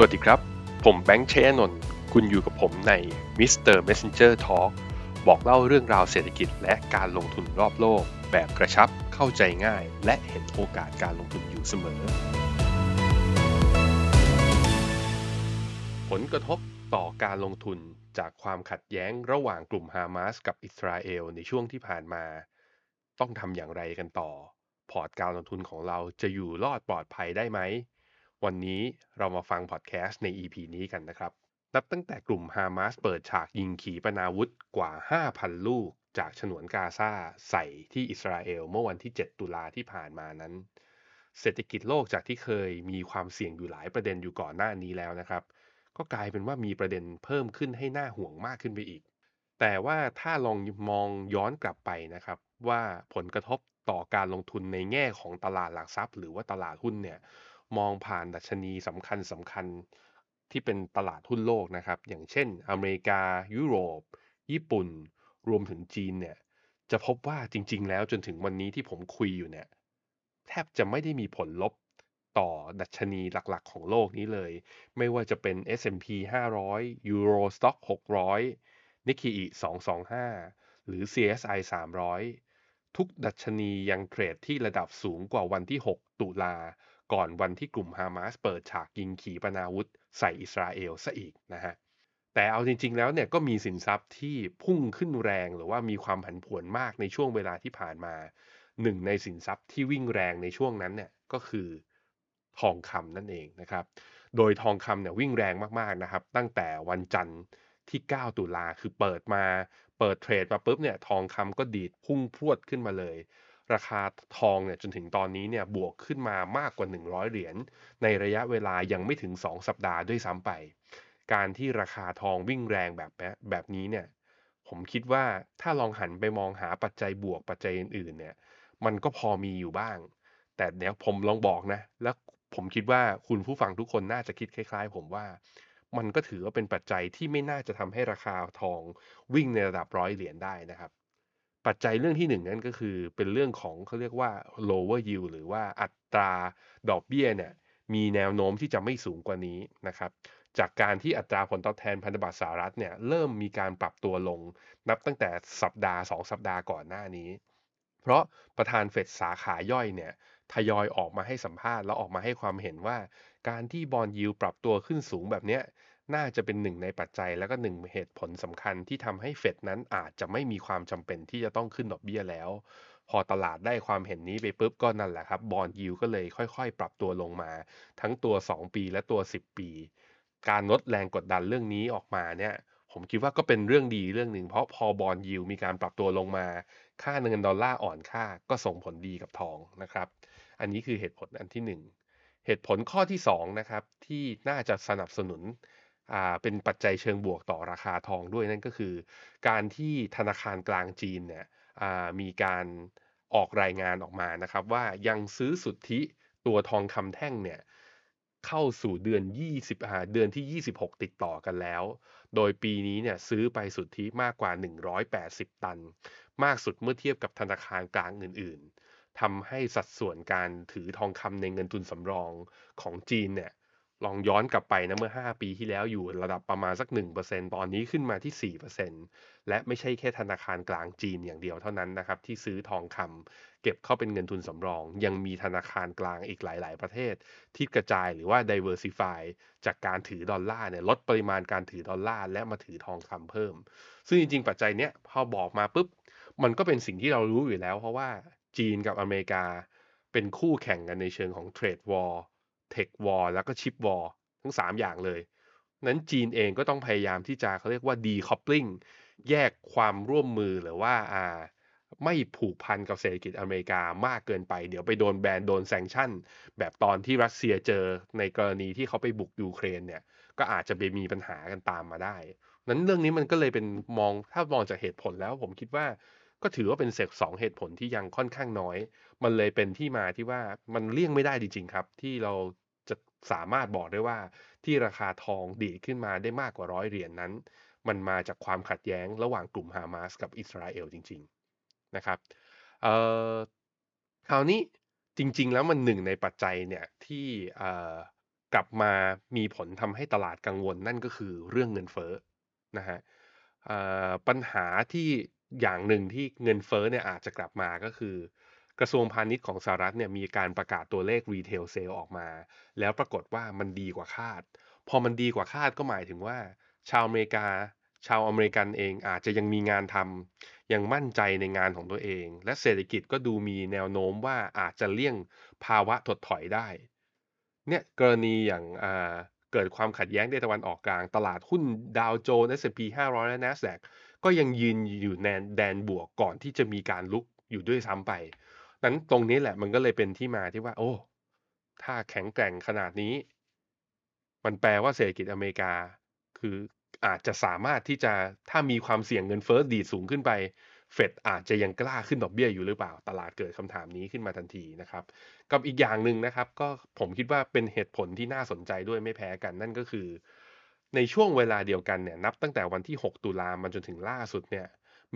สวัสดีครับ ผมแบงค์เชยนนท์คุณอยู่กับผมใน Mr. Messenger Talk บอกเล่าเรื่องราวเศรษฐกิจและการลงทุนรอบโลก แบบกระชับเข้าใจง่าย และเห็นโอกาสการลงทุนอยู่เสมอ ผลกระทบต่อการลงทุนจากความขัดแย้งระหว่างกลุ่มฮามาสกับอิสราเอลในช่วงที่ผ่านมา ต้องทำอย่างไรกันต่อ พอร์ตการลงทุนของเราจะอยู่รอดปลอดภัยได้ไหม วันนี้เรามาฟังพอดแคสต์ใน EP นี้กันนะครับ นับตั้งแต่กลุ่มฮามาสเปิดฉากยิงขีปนาวุธกว่า 5,000 ลูก จากฉนวนกาซาใส่ที่อิสราเอลเมื่อวันที่ 7 ตุลาที่ผ่านมานั้น เศรษฐกิจโลกจากที่เคยมีความเสี่ยงอยู่หลายประเด็นอยู่ก่อนหน้านี้แล้วนะครับ ก็กลายเป็นว่ามีประเด็นเพิ่มขึ้นให้หน่าห่วงมากขึ้นไปอีก แต่ว่าถ้าลองมองย้อนกลับไปนะครับว่าผลกระทบต่อการลงทุนในแง่ของตลาดหลักทรัพย์ หรือว่าตลาดหุ้นเนี่ย มองผ่านดัชนีสำคัญสำคัญที่เป็นตลาดหุ้นโลกนะครับ อย่างเช่น อเมริกา ยุโรป ญี่ปุ่น รวมถึงจีนเนี่ย จะพบว่าจริง ๆ แล้วจนถึงวันนี้ที่ผมคุยอยู่เนี่ย แทบจะไม่ได้มีผลลบต่อดัชนีหลักๆ ของโลกนี้เลย ไม่ว่าจะเป็น S&P 500 Euro Stock 600 Nikkei 225 หรือ CSI 300 ทุกดัชนียังเทรดที่ระดับสูงกว่าวันที่ 6 ตุลา ก่อนวันที่กลุ่มฮามาสเปิดฉากยิงขีปนาวุธใส่อิสราเอลซะอีกนะฮะแต่เอาจริง ๆ แล้วเนี่ยก็มีสินทรัพย์ที่พุ่งขึ้นแรงหรือว่ามีความผันผวนมากในช่วงเวลาที่ผ่านมาหนึ่งในสินทรัพย์ที่วิ่งแรงในช่วงนั้นเนี่ยก็คือทองคำนั่นเองนะครับ โดยทองคำเนี่ยวิ่งแรงมากๆนะครับ ตั้งแต่วันจันทร์ที่ 9 ตุลาคือเปิดมา เปิดเทรดมาปุ๊บเนี่ยทองคำก็ดีดพุ่งพรวดขึ้นมาเลย ราคาทองเนี่ยจนถึงตอนนี้เนี่ยบวกขึ้นมามากกว่า 100 เหรียญในระยะเวลายังไม่ถึง 2 สัปดาห์ด้วยซ้ำไป การที่ราคาทองวิ่งแรงแบบแบบนี้เนี่ยผมคิดว่าถ้าลองหันไปมองหาปัจจัยบวกปัจจัยอื่นๆเนี่ยมันก็พอมีอยู่บ้าง แต่เดี๋ยวผมลองบอกนะ แล้วผมคิดว่าคุณผู้ฟังทุกคนน่าจะคิดคล้าย ๆ ผมว่ามันก็ถือว่าเป็นปัจจัยที่ไม่น่าจะทำให้ราคาทองวิ่งในระดับร้อยเหรียญได้นะครับ ปัจจัยเรื่องที่หนึ่งนั่นก็คือเป็นเรื่องของเขาเรียกว่า lower yield หรือว่าอัตราดอกเบี้ยเนี่ยมีแนวโน้มที่จะไม่สูงกว่านี้นะครับ จากการที่อัตราผลตอบแทนพันธบัตรสหรัฐเนี่ยเริ่มมีการปรับตัวลงนับตั้งแต่สัปดาห์ 2 สัปดาห์ก่อนหน้านี้ เพราะประธานเฟดสาขาย่อยเนี่ยทยอยออกมาให้สัมภาษณ์แล้วออกมาให้ความเห็นว่า การที่บอลยิวปรับตัวขึ้นสูงแบบเนี้ย น่าจะเป็นหนึ่งในปัจจัย แล้วก็หนึ่งเหตุผลสำคัญที่ทำให้เฟดนั้นอาจจะไม่มีความจำเป็นที่จะต้องขึ้นดอกเบี้ยแล้ว พอตลาดได้ความเห็นนี้ไปปุ๊บก็นั่นแหละครับบอลยิวก็เลยค่อยๆ ปรับตัวลงมา ทั้งตัว 2 ปีและตัว 10 ปี การลดแรงกดดันเรื่องนี้ออกมาเนี่ยผมคิดว่าก็เป็นเรื่องดีเรื่องหนึ่งเพราะพอบอลยิวมีการปรับตัวลงมา ค่าเงินดอลลาร์อ่อนค่าก็ส่งผลดีกับทองนะครับ อันนี้คือเหตุผลอันที่ 1 เหตุผลข้อที่2นะครับที่น่าจะสนับสนุน อ่าเป็นปัจจัยเชิงบวกต่อราคาทองด้วยนั่นก็คือ การที่ธนาคารกลางจีนเนี่ยอ่ามีการออกรายงานออกมานะครับ ว่ายังซื้อสุทธิตัวทองคำแท่งเนี่ยเข้าสู่เดือน 20อ่าเดือนที่ 26 ติดต่อกันแล้ว โดยปีนี้เนี่ยซื้อไปสุทธิมากกว่า 180 ตัน มากสุดเมื่อเทียบกับธนาคารกลางอื่น ๆทำให้สัดส่วนการถือทองคำในเงินทุนสำรองของจีนเนี่ย ลองย้อนกลับไปนะเมื่อ 5 ปีที่แล้วอยู่ระดับประมาณสัก 1%ตอนนี้ขึ้นมาที่ 4%และไม่ใช่แค่ธนาคารกลางจีนอย่างเดียวเท่านั้นนะครับที่ซื้อทองคำเก็บเข้าเป็นเงินทุนสำรอง ยังมีธนาคารกลางอีกหลาย ๆ ประเทศ ที่กระจายหรือว่า diversify จากการถือดอลลาร์เนี่ยลดปริมาณการถือดอลลาร์และมาถือทองคำเพิ่ม ซึ่งจริง ๆ ปัจจัยเนี้ยพอบอกมาปุ๊บมันก็เป็นสิ่งที่เรารู้อยู่แล้ว เพราะว่าจีนกับอเมริกาเป็นคู่แข่งกันในเชิงของ trade war tech war แล้วก็ chip war ทั้ง 3 อย่างเลย นั้นจีนเองก็ต้องพยายามที่จะเขาเรียกว่า decoupling แยกความร่วมมือหรือว่าอ่าไม่ผูกพันกับเศรษฐกิจอเมริกามากเกินไป เดี๋ยวไปโดนแบนโดนแซงชั่น แบบตอนที่รัสเซียเจอในกรณีที่เขาไปบุกยูเครนเนี่ย ก็อาจจะไปมีปัญหากันตามมาได้ นั้นเรื่องนี้มันก็เลยเป็นมองถ้ามองจากเหตุผลแล้วผมคิดว่า ก็ถือว่าเป็นเศษสองเหตุผลที่ยังค่อนข้างน้อย มันเลยเป็นที่มาที่ว่ามันเลี่ยงไม่ได้จริงๆครับ ที่เราจะสามารถบอกได้ว่าที่ราคาทองดีขึ้นมาได้มากกว่าร้อยเหรียญนนั้น มันมาจากความขัดแย้งระหว่างกลุ่มฮามาสกับอิสราเอลจริง ๆนะครับเอ่อคราวนี้จริง ๆ แล้วมันหนึ่งในปัจจัยเนี่ยที่เอ่อกลับมามีผลทำให้ตลาดกังวลนั่นก็คือเรื่องเงินเฟ้อนะฮะปัญหาที่ อย่างหนึ่งที่เงินเฟ้อเนี่ยอาจจะกลับมาก็คือกระทรวงพาณิชย์ของสหรัฐเนี่ยมีการประกาศตัวเลขรีเทลเซลออกมา แล้วปรากฏว่ามันดีกว่าคาด พอมันดีกว่าคาดก็หมายถึงว่า ชาวอเมริกา ชาวอเมริกันเองอาจจะยังมีงานทำยังมั่นใจในงานของตัวเอง และเศรษฐกิจก็ดูมีแนวโน้มว่าอาจจะเลี่ยงภาวะถดถอยได้ เนี่ยกรณีอย่างอ่าเกิดความขัดแย้งในตะวันออกกลาง ตลาดหุ้นดาวโจนส์ S&P 500 และ NASDAQ ก็ยังยืนอยู่ในแดนบวกก่อนที่จะมีการลุกอยู่ด้วยซ้ำไป นั้นตรงนี้แหละมันก็เลยเป็นที่มาที่ว่า โอ้ ถ้าแข็งแกร่งขนาดนี้ มันแปลว่าเศรษฐกิจอเมริกา คืออาจจะสามารถที่จะถ้ามีความเสี่ยงเงินเฟ้อดีดสูงขึ้นไปเฟดอาจจะยังกล้าขึ้นดอกเบี้ยอยู่หรือเปล่า ตลาดเกิดคำถามนี้ขึ้นมาทันทีนะครับ กับอีกอย่างหนึ่งนะครับ ก็ผมคิดว่าเป็นเหตุผลที่น่าสนใจด้วยไม่แพ้กันนั่นก็คือ ในช่วงเวลาเดียวกันเนี่ยนับตั้งแต่วันที่ 6 ตุลามาจนถึงล่าสุดเนี่ย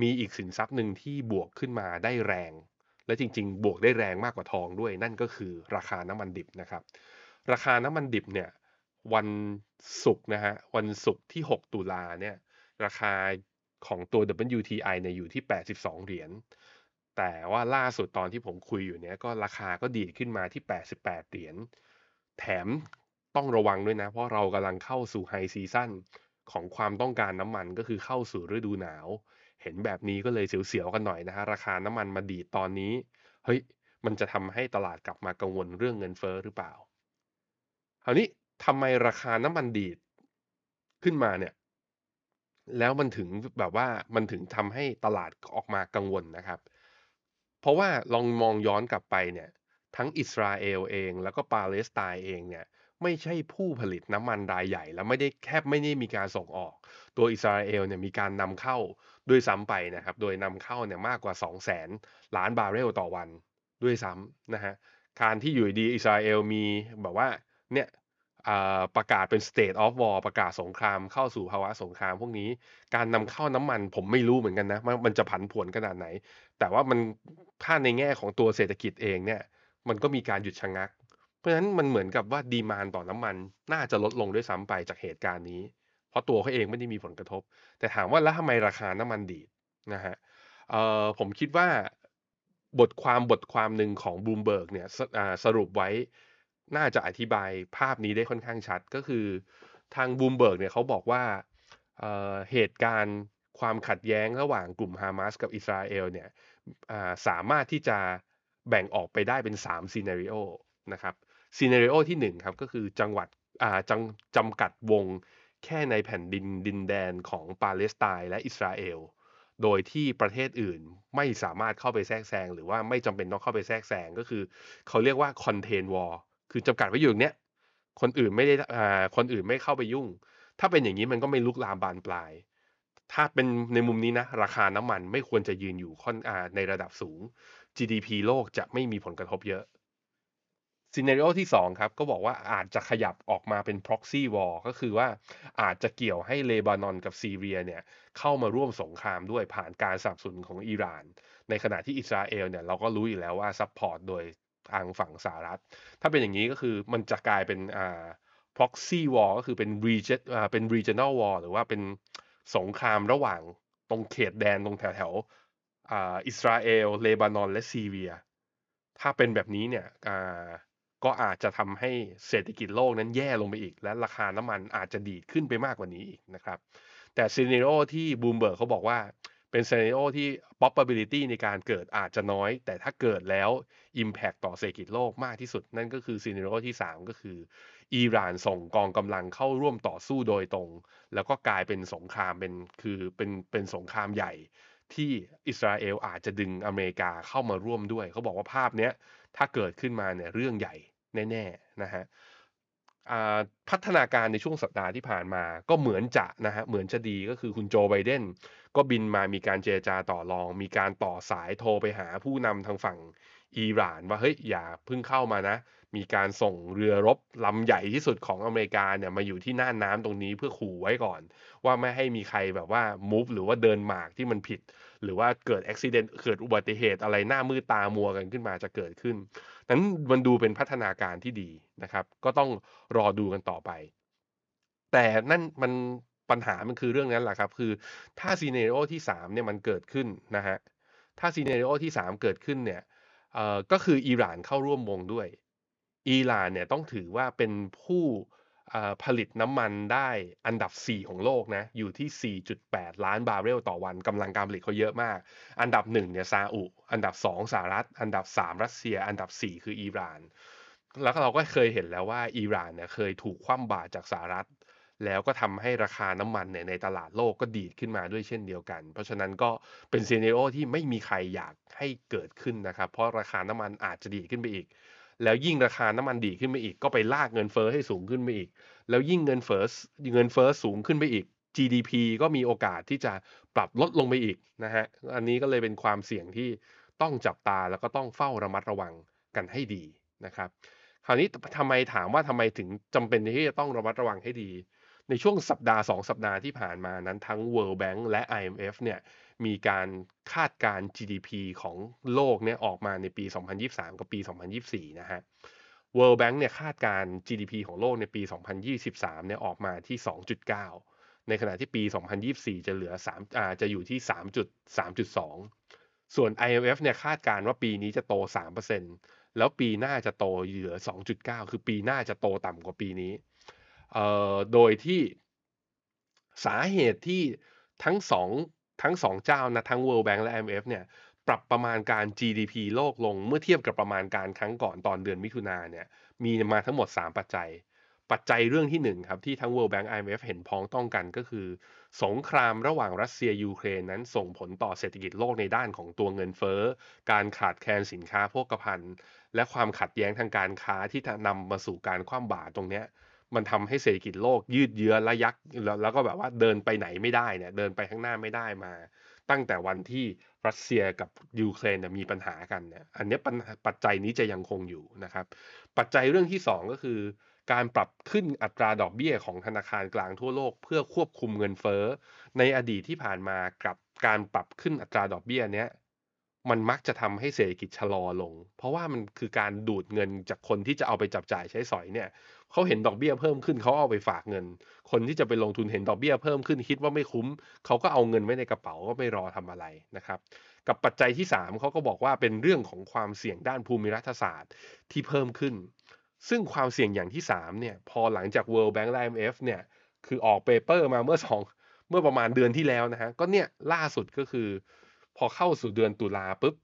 มีอีกสินทรัพย์หนึ่งที่บวกขึ้นมาได้แรง และจริง ๆ บวกได้แรงมากกว่าทองด้วย นั่นก็คือราคาน้ำมันดิบนะครับ ราคาน้ำมันดิบเนี่ยวันศุกร์นะฮะวันศุกร์ที่ 6 ตุลาเนี่ยราคาของตัว WTI เนี่ยอยู่ที่ 82 เหรียญแต่ว่าล่าสุดตอนที่ผมคุยอยู่เนี่ยก็ราคาก็ดีดขึ้นมาที่ 88 เหรียญแถม ต้องระวังด้วยนะ เพราะเรากำลังเข้าสู่ไฮซีซั่นของความต้องการน้ำมันก็คือเข้าสู่ฤดูหนาว เห็นแบบนี้ก็เลยเสียวๆกันหน่อยนะฮะราคาน้ำมันมาดีตอนนี้เฮ้ยมันจะทำให้ตลาดกลับมากังวลเรื่องเงินเฟ้อหรือเปล่าคราวนี้ทำไมราคาน้ำมันดีดขึ้นมาเนี่ยแล้วมันถึงแบบว่ามันถึงทำให้ตลาดออกมากังวลนะครับ เพราะว่าลองมองย้อนกลับไปเนี่ยทั้งอิสราเอลเอง แล้วก็ปาเลสไตน์เองเนี่ย ไม่ใช่ผู้ผลิตน้ำมันรายใหญ่ แล้วไม่ได้แคบไม่ได้มีการส่งออก ตัวอิสราเอลเนี่ยมีการนำเข้าด้วยซ้ำไปนะครับ โดยนำเข้าเนี่ยมากกว่า 2 0 0แสนล้านบาร์เรลต่อวันด้วยซ้ำนะฮะการที่อยู่ดีอิสราเอลมีแบบว่าเนี่ยประกาศเป็น state of war ประกาศสงครามเข้าสู่ภาวะสงครามพวกนี้ การนำเข้าน้ำมันผมไม่รู้เหมือนกันนะมันมันจะผันผวนขนาดไหน แต่ว่ามันถ้าในแง่ของตัวเศรษฐกิจเองเนี่ย มันก็มีการหยุดชะงัก เพราะฉะนั้นมันเหมือนกับว่าดีมานต่อน้ำมันน่าจะลดลงด้วยซ้ำไปจากเหตุการณ์นี้ เพราะตัวเขาเองไม่ได้มีผลกระทบ แต่ถามว่าแล้วทำไมราคาน้ำมันดีดนะฮะเอ่อผมคิดว่าบทความบทความหนึ่งของบูมเบิร์กเนี่ยสรุปไว้น่าจะอธิบายภาพนี้ได้ค่อนข้างชัดก็คือทางบูมเบิร์กเนี่ยเขาบอกว่าเหตุการณ์ความขัดแย้งระหว่างกลุ่มฮามาสกับอิสราเอลเนี่ยสามารถที่จะแบ่งออกไปได้เป็น3 scenario นะครับ scenario ที่ 1 ครับ ก็คือจังหวัดจำจำกัดวงแค่ในแผ่นดินดินแดนของปาเลสไตน์และอิสราเอล โดยที่ประเทศอื่นไม่สามารถเข้าไปแทรกแซงหรือว่าไม่จำเป็นต้องเข้าไปแทรกแซงก็คือ เขาเรียกว่า contained war คือจำกัดไว้อยู่อย่างเนี้ยคนอื่นไม่ได้อ่าคนอื่นไม่เข้าไปยุ่ง ถ้าเป็นอย่างนี้มันก็ไม่ลุกลามบานปลาย ถ้าเป็นในมุมนี้นะ ราคาน้ำมันไม่ควรจะยืนอยู่ค่อนอ่าในระดับสูง GDP โลกจะไม่มีผลกระทบเยอะ scenario ที่ 2 ครับ ก็บอกว่าอาจจะขยับออกมาเป็น proxy war ก็คือว่าอาจจะเกี่ยวให้เลบานอนกับซีเรียเนี่ยเข้ามาร่วมสงครามด้วยผ่านการสนับสนุนของอิหร่าน ในขณะที่อิสราเอลเนี่ยเราก็รู้อยู่แล้วว่า support โดยทางฝั่งสหรัฐ ถ้าเป็นอย่างนี้ก็คือมันจะกลายเป็นอ่า proxy war ก็คือเป็น region อ่าเป็น regional war หรือว่าเป็นสงครามระหว่างตรงเขตแดนตรงแถวแถวอ่าอิสราเอลเลบานอนและซีเรีย ถ้าเป็นแบบนี้เนี่ยอ่า ก็อาจจะทำให้เศรษฐกิจโลกนั้นแย่ลงไปอีก และราคาน้ำมันอาจจะดีดขึ้นไปมากกว่านี้อีกนะครับ แต่ scenario ที่บูมเบิร์กเขาบอกว่าเป็นซีเนโรที่ probability ในการเกิดอาจจะน้อย แต่ถ้าเกิดแล้ว impact ต่อเศรษฐกิจโลกมากที่สุด นั่นก็คือ scenario ที่ 3 ก็คืออิหร่านส่งกองกำลังเข้าร่วมต่อสู้โดยตรง แล้วก็กลายเป็นสงครามเป็นคือเป็นเป็นสงครามใหญ่ที่อิสราเอลอาจจะดึงอเมริกาเข้ามาร่วมด้วย เขาบอกว่าภาพเนี้ยถ้าเกิดขึ้นมาเนี่ยเรื่องใหญ่ แน่ๆนะฮะพัฒนาการในช่วงสัปดาห์ที่ผ่านมาก็เหมือนจะนะฮะเหมือนจะดีก็คือคุณโจไบเดนก็บินมามีการเจรจาต่อรอง มีการต่อสายโทรไปหาผู้นำทางฝั่งอิหร่าน ว่าเฮ้ยอย่าเพิ่งเข้ามานะ มีการส่งเรือรบลำใหญ่ที่สุดของอเมริกาเนี่ยมาอยู่ที่หน่าน้ำตรงนี้เพื่อขู่ไว้ก่อน ว่าไม่ให้มีใครแบบว่ามูฟหรือว่าเดินหมากที่มันผิด หรือว่าเกิดอุบิเหตุเกิดอุบัติเหตุอะไรหน้ามืดตามัวกันขึ้นมาจะเกิดขึ้น นั้นมันดูเป็นพัฒนาการที่ดีนะครับ ก็ต้องรอดูกันต่อไป แต่นั่นมันปัญหามันคือเรื่องนั้นแหละครับ คือถ้าซีเน r ร o ที่3เนี่ยมันเกิดขึ้นนะฮะถ้าซีเน r ร o ที่ 3 เกิดขึ้นเนี่ยเอ่อก็คืออิหร่านเข้าร่วมวงด้วยอิหร่านเนี่ยต้องถือว่าเป็นผู้ ผลิตน้ำมันได้อันดับ 4 ของโลกนะอยู่ที่ 4.8 ล้านบาร์เรลต่อวันกำลังการผลิตเขาเยอะมาก อันดับ1เนี่ยซาอุอันดับ 2สหรัฐ อันดับ 3 รัสเซีย อันดับ 4 คืออิหร่าน แล้วเราก็เคยเห็นแล้วว่าอิหร่านเนี่ยเคยถูกคว่ำบาตรจากสหรัฐ แล้วก็ทำให้ราคาน้ำมันเนี่ยในตลาดโลกก็ดีดขึ้นมาด้วยเช่นเดียวกัน เพราะฉะนั้นก็เป็นซีเนโอที่ไม่มีใครอยากให้เกิดขึ้นนะครับเพราะราคาน้ำมันอาจจะดีดขึ้นไปอีก แล้วยิ่งราคาน้ำมันดีขึ้นไปอีก ก็ไปลากเงินเฟอ้อให้สูงขึ้นไปอีก แล้วยิ่งเงินเฟอ้อเงินเฟอ้อสูงขึ้นไปอีก GDP ก็มีโอกาสที่จะปรับลดลงไปอีกนะฮะอันนี้ก็เลยเป็นความเสี่ยงที่ต้องจับตาแล้วก็ต้องเฝ้าระมัดระวังกันให้ดีนะครับ คราวนี้ทำไมถามว่าทำไมถึงจำเป็นที่จะต้องระมัดระวังให้ดี ในช่วงสัปดาห์ 2 สัปดาห์ที่ผ่านมานั้นทั้ง World Bank และ IMF เนี่ย มีการคาดการ GDP ของโลกเนี่ยออกมาในปี 2023 กับปี 2024 นะฮะ World Bank เนี่ยคาดการ GDP ของโลกในปี 2023 เนี่ยออกมาที่ 2.9 ในขณะที่ปี 2024 จะเหลือ3อ่าจะอยู่ที่ 3.3.2 ส่วน IMF เนี่ยคาดการว่าปีนี้จะโต 3%แล้วปีหน้าจะโตเหลือ 2.9 คือปีหน้าจะโตต่ำกว่าปีนี้ เอ่อ โดยที่สาเหตุที่ทั้งสอง ทั้งสองเจ้านะทั้ง World Bank และ IMF เนี่ยปรับประมาณการ GDP โลกลงเมื่อเทียบกับประมาณการครั้งก่อนตอนเดือนมิถุนาเนี่ยมีมาทั้งหมด 3 ปัจจัย ปัจจัยเรื่องที่ 1 ครับ ที่ทั้ง World Bank IMF เห็นพ้องต้องกันก็คือ สงครามระหว่างรัสเซียยูเครนนั้นส่งผลต่อเศรษฐกิจโลกในด้านของตัวเงินเฟ้อ การขาดแคลนสินค้าโภคภัณฑ์ และความขัดแย้งทางการค้าที่นำมาสู่การคว่ำบาตรตรงเนี้ย มันทำให้เศรษฐกิจโลกยืดเยื้อระยักแล้วก็แบบว่าเดินไปไหนไม่ได้เนี่ยเดินไปข้างหน้าไม่ได้มา ตั้งแต่วันที่รัสเซียกับยูเครนมีปัญหากันเนี่ยอันนี้ปัจจัยนี้จะยังคงอยู่นะครับ ปัจจัยเรื่องที่ 2 ก็คือ การปรับขึ้นอัตราดอกเบี้ยของธนาคารกลางทั่วโลก เพื่อควบคุมเงินเฟ้อ ในอดีตที่ผ่านมากับการปรับขึ้นอัตราดอกเบี้ยเนี้ย มันมักจะทำให้เศรษฐกิจชะลอลง เพราะว่ามันคือการดูดเงินจากคนที่จะเอาไปจับจ่ายใช้สอยเนี่ยเขาเห็นดอกเบี้ยเพิ่มขึ้นเขาเอาไปฝากเงิน คนที่จะไปลงทุนเห็นดอกเบี้ยเพิ่มขึ้นคิดว่าไม่คุ้มเขาก็เอาเงินไว้ในกระเป๋าก็ไม่รอทำอะไรนะครับ กับปัจจัยที่ 3เขาก็บอกว่าเป็นเรื่องของความเสี่ยงด้านภูมิรัฐศาสตร์ที่เพิ่มขึ้น ซึ่งความเสี่ยงอย่างที่3เนี่ยพอหลังจาก World Bank และ IMF เนี่ยคือออก paper มาเมื่อสองเมื่อประมาณเดือนที่แล้วนะฮะก็เนี่ยล่าสุดก็คือ พอเข้าสู่เดือนตุลาปุ๊บ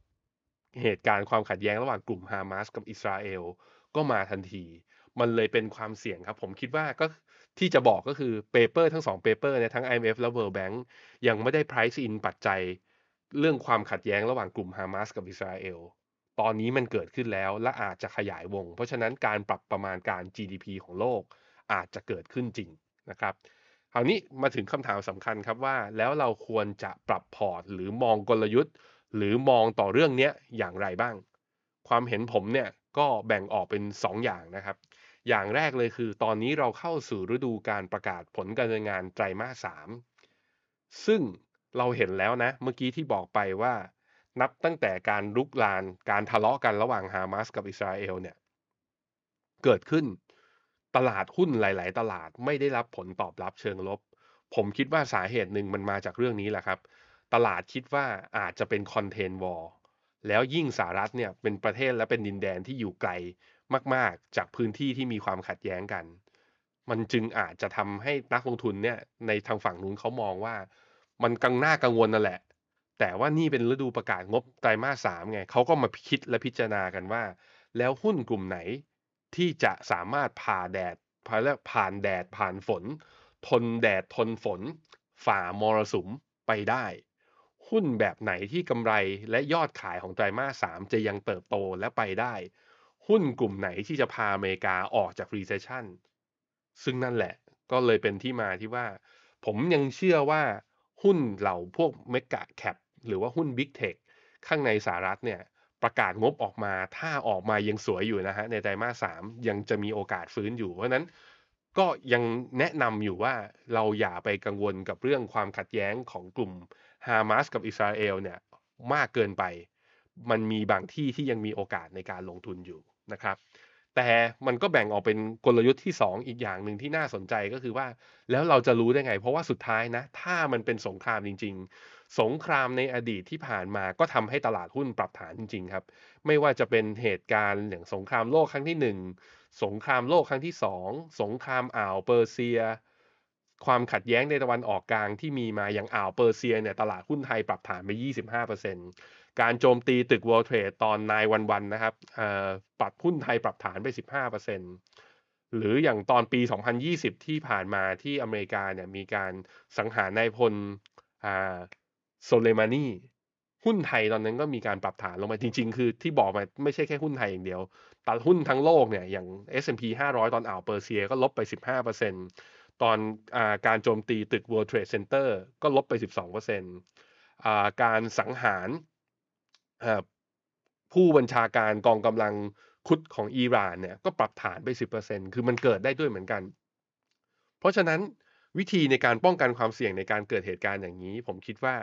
เหตุการณ์ความขัดแย้งระหว่างกลุ่มฮามาสกับอิสราเอลก็มาทันที มันเลยเป็นความเสี่ยงครับ ผมคิดว่าก็ที่จะบอกก็คือ paper ทั้งสอง paper เนี่ยทั้ง IMF และ World Bank ยังไม่ได้ price in ปัจจัย เรื่องความขัดแย้งระหว่างกลุ่มฮามาสกับอิสราเอลตอนนี้มันเกิดขึ้นแล้วและอาจจะขยายวง เพราะฉะนั้นการปรับประมาณการ GDP ของโลกอาจจะเกิดขึ้นจริงนะครับ คราวนี้มาถึงคำถามสำคัญครับว่า แล้วเราควรจะปรับพอร์ต หรือมองกลยุทธ์ หรือมองต่อเรื่องนี้อย่างไรบ้าง ความเห็นผมเนี่ยก็แบ่งออกเป็น2ออย่างนะครับ อย่างแรกเลยคือตอนนี้เราเข้าสู่ฤดูการประกาศผลการดำเนินงานไตรมาสสามซึ่งเราเห็นแล้วนะ เมื่อกี้ที่บอกไปว่า นับตั้งแต่การลุกลานการทะเลาะกันระหว่างฮามาสกับอิสราเอลเนี่ย เกิดขึ้น ตลาดหุ้นหลาย ๆ ตลาดไม่ได้รับผลตอบรับเชิงลบ ผมคิดว่าสาเหตุหนึ่งมันมาจากเรื่องนี้แหละครับ ตลาดคิดว่าอาจจะเป็นคอนเทนวอลแล้วยิ่งสหรัฐเนี่ยเป็นประเทศและเป็นดินแดนที่อยู่ไกลมาก ๆ จากพื้นที่ที่มีความขัดแย้งกัน มันจึงอาจจะทำให้นักลงทุนเนี่ยในทางฝั่งนู้นเขามองว่า มันกังหน้ากังวลนั่นแหละ แต่ว่านี่เป็นฤดูประกาศงบไตรมาสสามไงเขาก็มาคิดและพิจารณากันว่า แล้วหุ้นกลุ่มไหน ที่จะสามารถผ่าแดดผ่านแดดผ่านฝน ทนแดดทนฝน ฝ่ามรสุมไปได้ หุ้นแบบไหนที่กำไรและยอดขายของไตรมาสสามจะยังเติบโตและไปได้ หุ้นกลุ่มไหนที่จะพาอเมริกาออกจาก recession ซึ่งนั่นแหละก็เลยเป็นที่มาที่ว่า ผมยังเชื่อว่าหุ้นเหล่าพวกเมกะแคปหรือว่าหุ้น Big Tech ข้างในสหรัฐเนี่ย ประกาศงบออกมา ถ้าออกมายังสวยอยู่นะฮะในไตรมาสสามยังจะมีโอกาสฟื้นอยู่ เพราะนั้นก็ยังแนะนำอยู่ว่าเราอย่าไปกังวลกับเรื่องความขัดแย้งของกลุ่มฮามาสกับอิสราเอลเนี่ยมากเกินไป มันมีบางที่ที่ยังมีโอกาสในการลงทุนอยู่นะครับ แต่มันก็แบ่งออกเป็นกลยุทธ์ที่ 2 อีกอย่างหนึ่งที่น่าสนใจก็คือว่า แล้วเราจะรู้ได้ไง เพราะว่าสุดท้ายนะ ถ้ามันเป็นสงครามจริง ๆ สงครามในอดีตที่ผ่านมาก็ทำให้ตลาดหุ้นปรับฐานจริงๆครับ ไม่ว่าจะเป็นเหตุการณ์อย่างสงครามโลกครั้งที่ 1 สงครามโลกครั้งที่ 2 สงครามอ่าวเปอร์เซีย ความขัดแย้งในตะวันออกกลางที่มีมาอย่างอ่าวเปอร์เซียเนี่ยตลาดหุ้นไทยปรับฐานไป 25%การโจมตีตึก World Trade ตอนนายวันวันนะครับปรับหุ้นไทยปรับฐานไป 15%หรืออย่างตอนปี 2020 ที่ผ่านมาที่อเมริกาเนี่ยมีการสังหารนายพล โซเลมานีหุ้นไทยตอนนั้นก็มีการปรับฐานลงมาจริง ๆ คือที่บอกมาไม่ใช่แค่หุ้นไทยอย่างเดียวตลาดหุ้นทั้งโลกเนี่ยอย่าง S&P 500 ตอนอ่าวเปอร์เซียก็ลบไป 15%ตอนอการโจมตีตึก World Trade Center ก็ลบไป 12%การสังหารผู้บัญชาการกองกำลังคุดของอิหร่านเนี่ยก็ปรับฐานไป 10%คือมันเกิดได้ด้วยเหมือนกัน เพราะฉะนั้นวิธีในการป้องกันความเสี่ยงในการเกิดเหตุการณ์อย่างนี้ ผมคิดว่า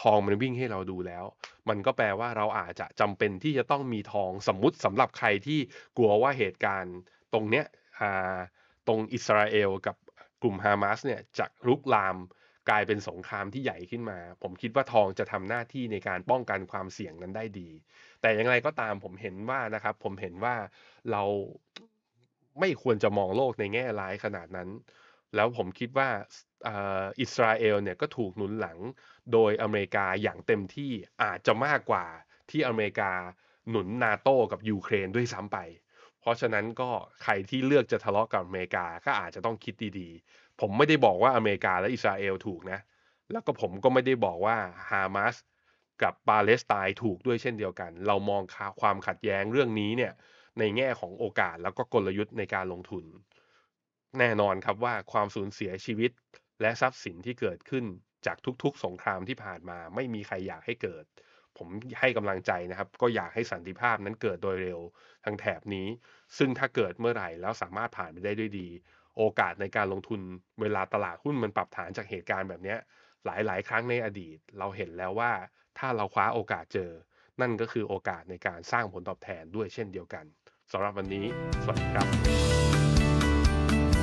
ทองมันวิ่งให้เราดูแล้ว มันก็แปลว่าเราอาจจะจำเป็นที่จะต้องมีทองสมมุติสำหรับใครที่กลัวว่าเหตุการณ์ตรงเนี้ยตรงอิสราเอลกับกลุ่มฮามาสเนี่ยจะลุกลามกลายเป็นสงครามที่ใหญ่ขึ้นมา ผมคิดว่าทองจะทำหน้าที่ในการป้องกันความเสี่ยงนั้นได้ดี แต่อย่างไรก็ตามผมเห็นว่านะครับ ผมเห็นว่าเราไม่ควรจะมองโลกในแง่ร้ายขนาดนั้น แล้วผมคิดว่าอิสราเอลเนี่ยก็ถูกหนุนหลังโดยอเมริกาอย่างเต็มที่อาจจะมากกว่าที่อเมริกาหนุนนาโต้กับยูเครนด้วยซ้ำไป เพราะฉะนั้นก็ใครที่เลือกจะทะเลาะกับอเมริกาก็อาจจะต้องคิดดีๆ ผมไม่ได้บอกว่าอเมริกาและอิสราเอลถูกนะ แล้วก็ผมก็ไม่ได้บอกว่าฮามาสกับปาเลสไตน์ถูกด้วยเช่นเดียวกัน เรามองความขัดแย้งเรื่องนี้เนี่ยในแง่ของโอกาสแล้วก็กลยุทธ์ในการลงทุน แน่นอนครับว่าความสูญเสียชีวิต และทรัพย์สินที่เกิดขึ้นจากทุกๆ สงครามที่ผ่านมา ไม่มีใครอยากให้เกิด ผมให้กำลังใจนะครับ ก็อยากให้สันติภาพนั้นเกิดโดยเร็วทางแถบนี้ ซึ่งถ้าเกิดเมื่อไหร่แล้วสามารถผ่านไปได้ด้วยดี โอกาสในการลงทุนเวลาตลาดหุ้นมันปรับฐานจากเหตุการณ์แบบนี้หลายๆ ครั้งในอดีต เราเห็นแล้วว่าถ้าเราคว้าโอกาสเจอ นั่นก็คือโอกาสในการสร้างผลตอบแทนด้วยเช่นเดียวกันสำหรับวันนี้ สวัสดีครับ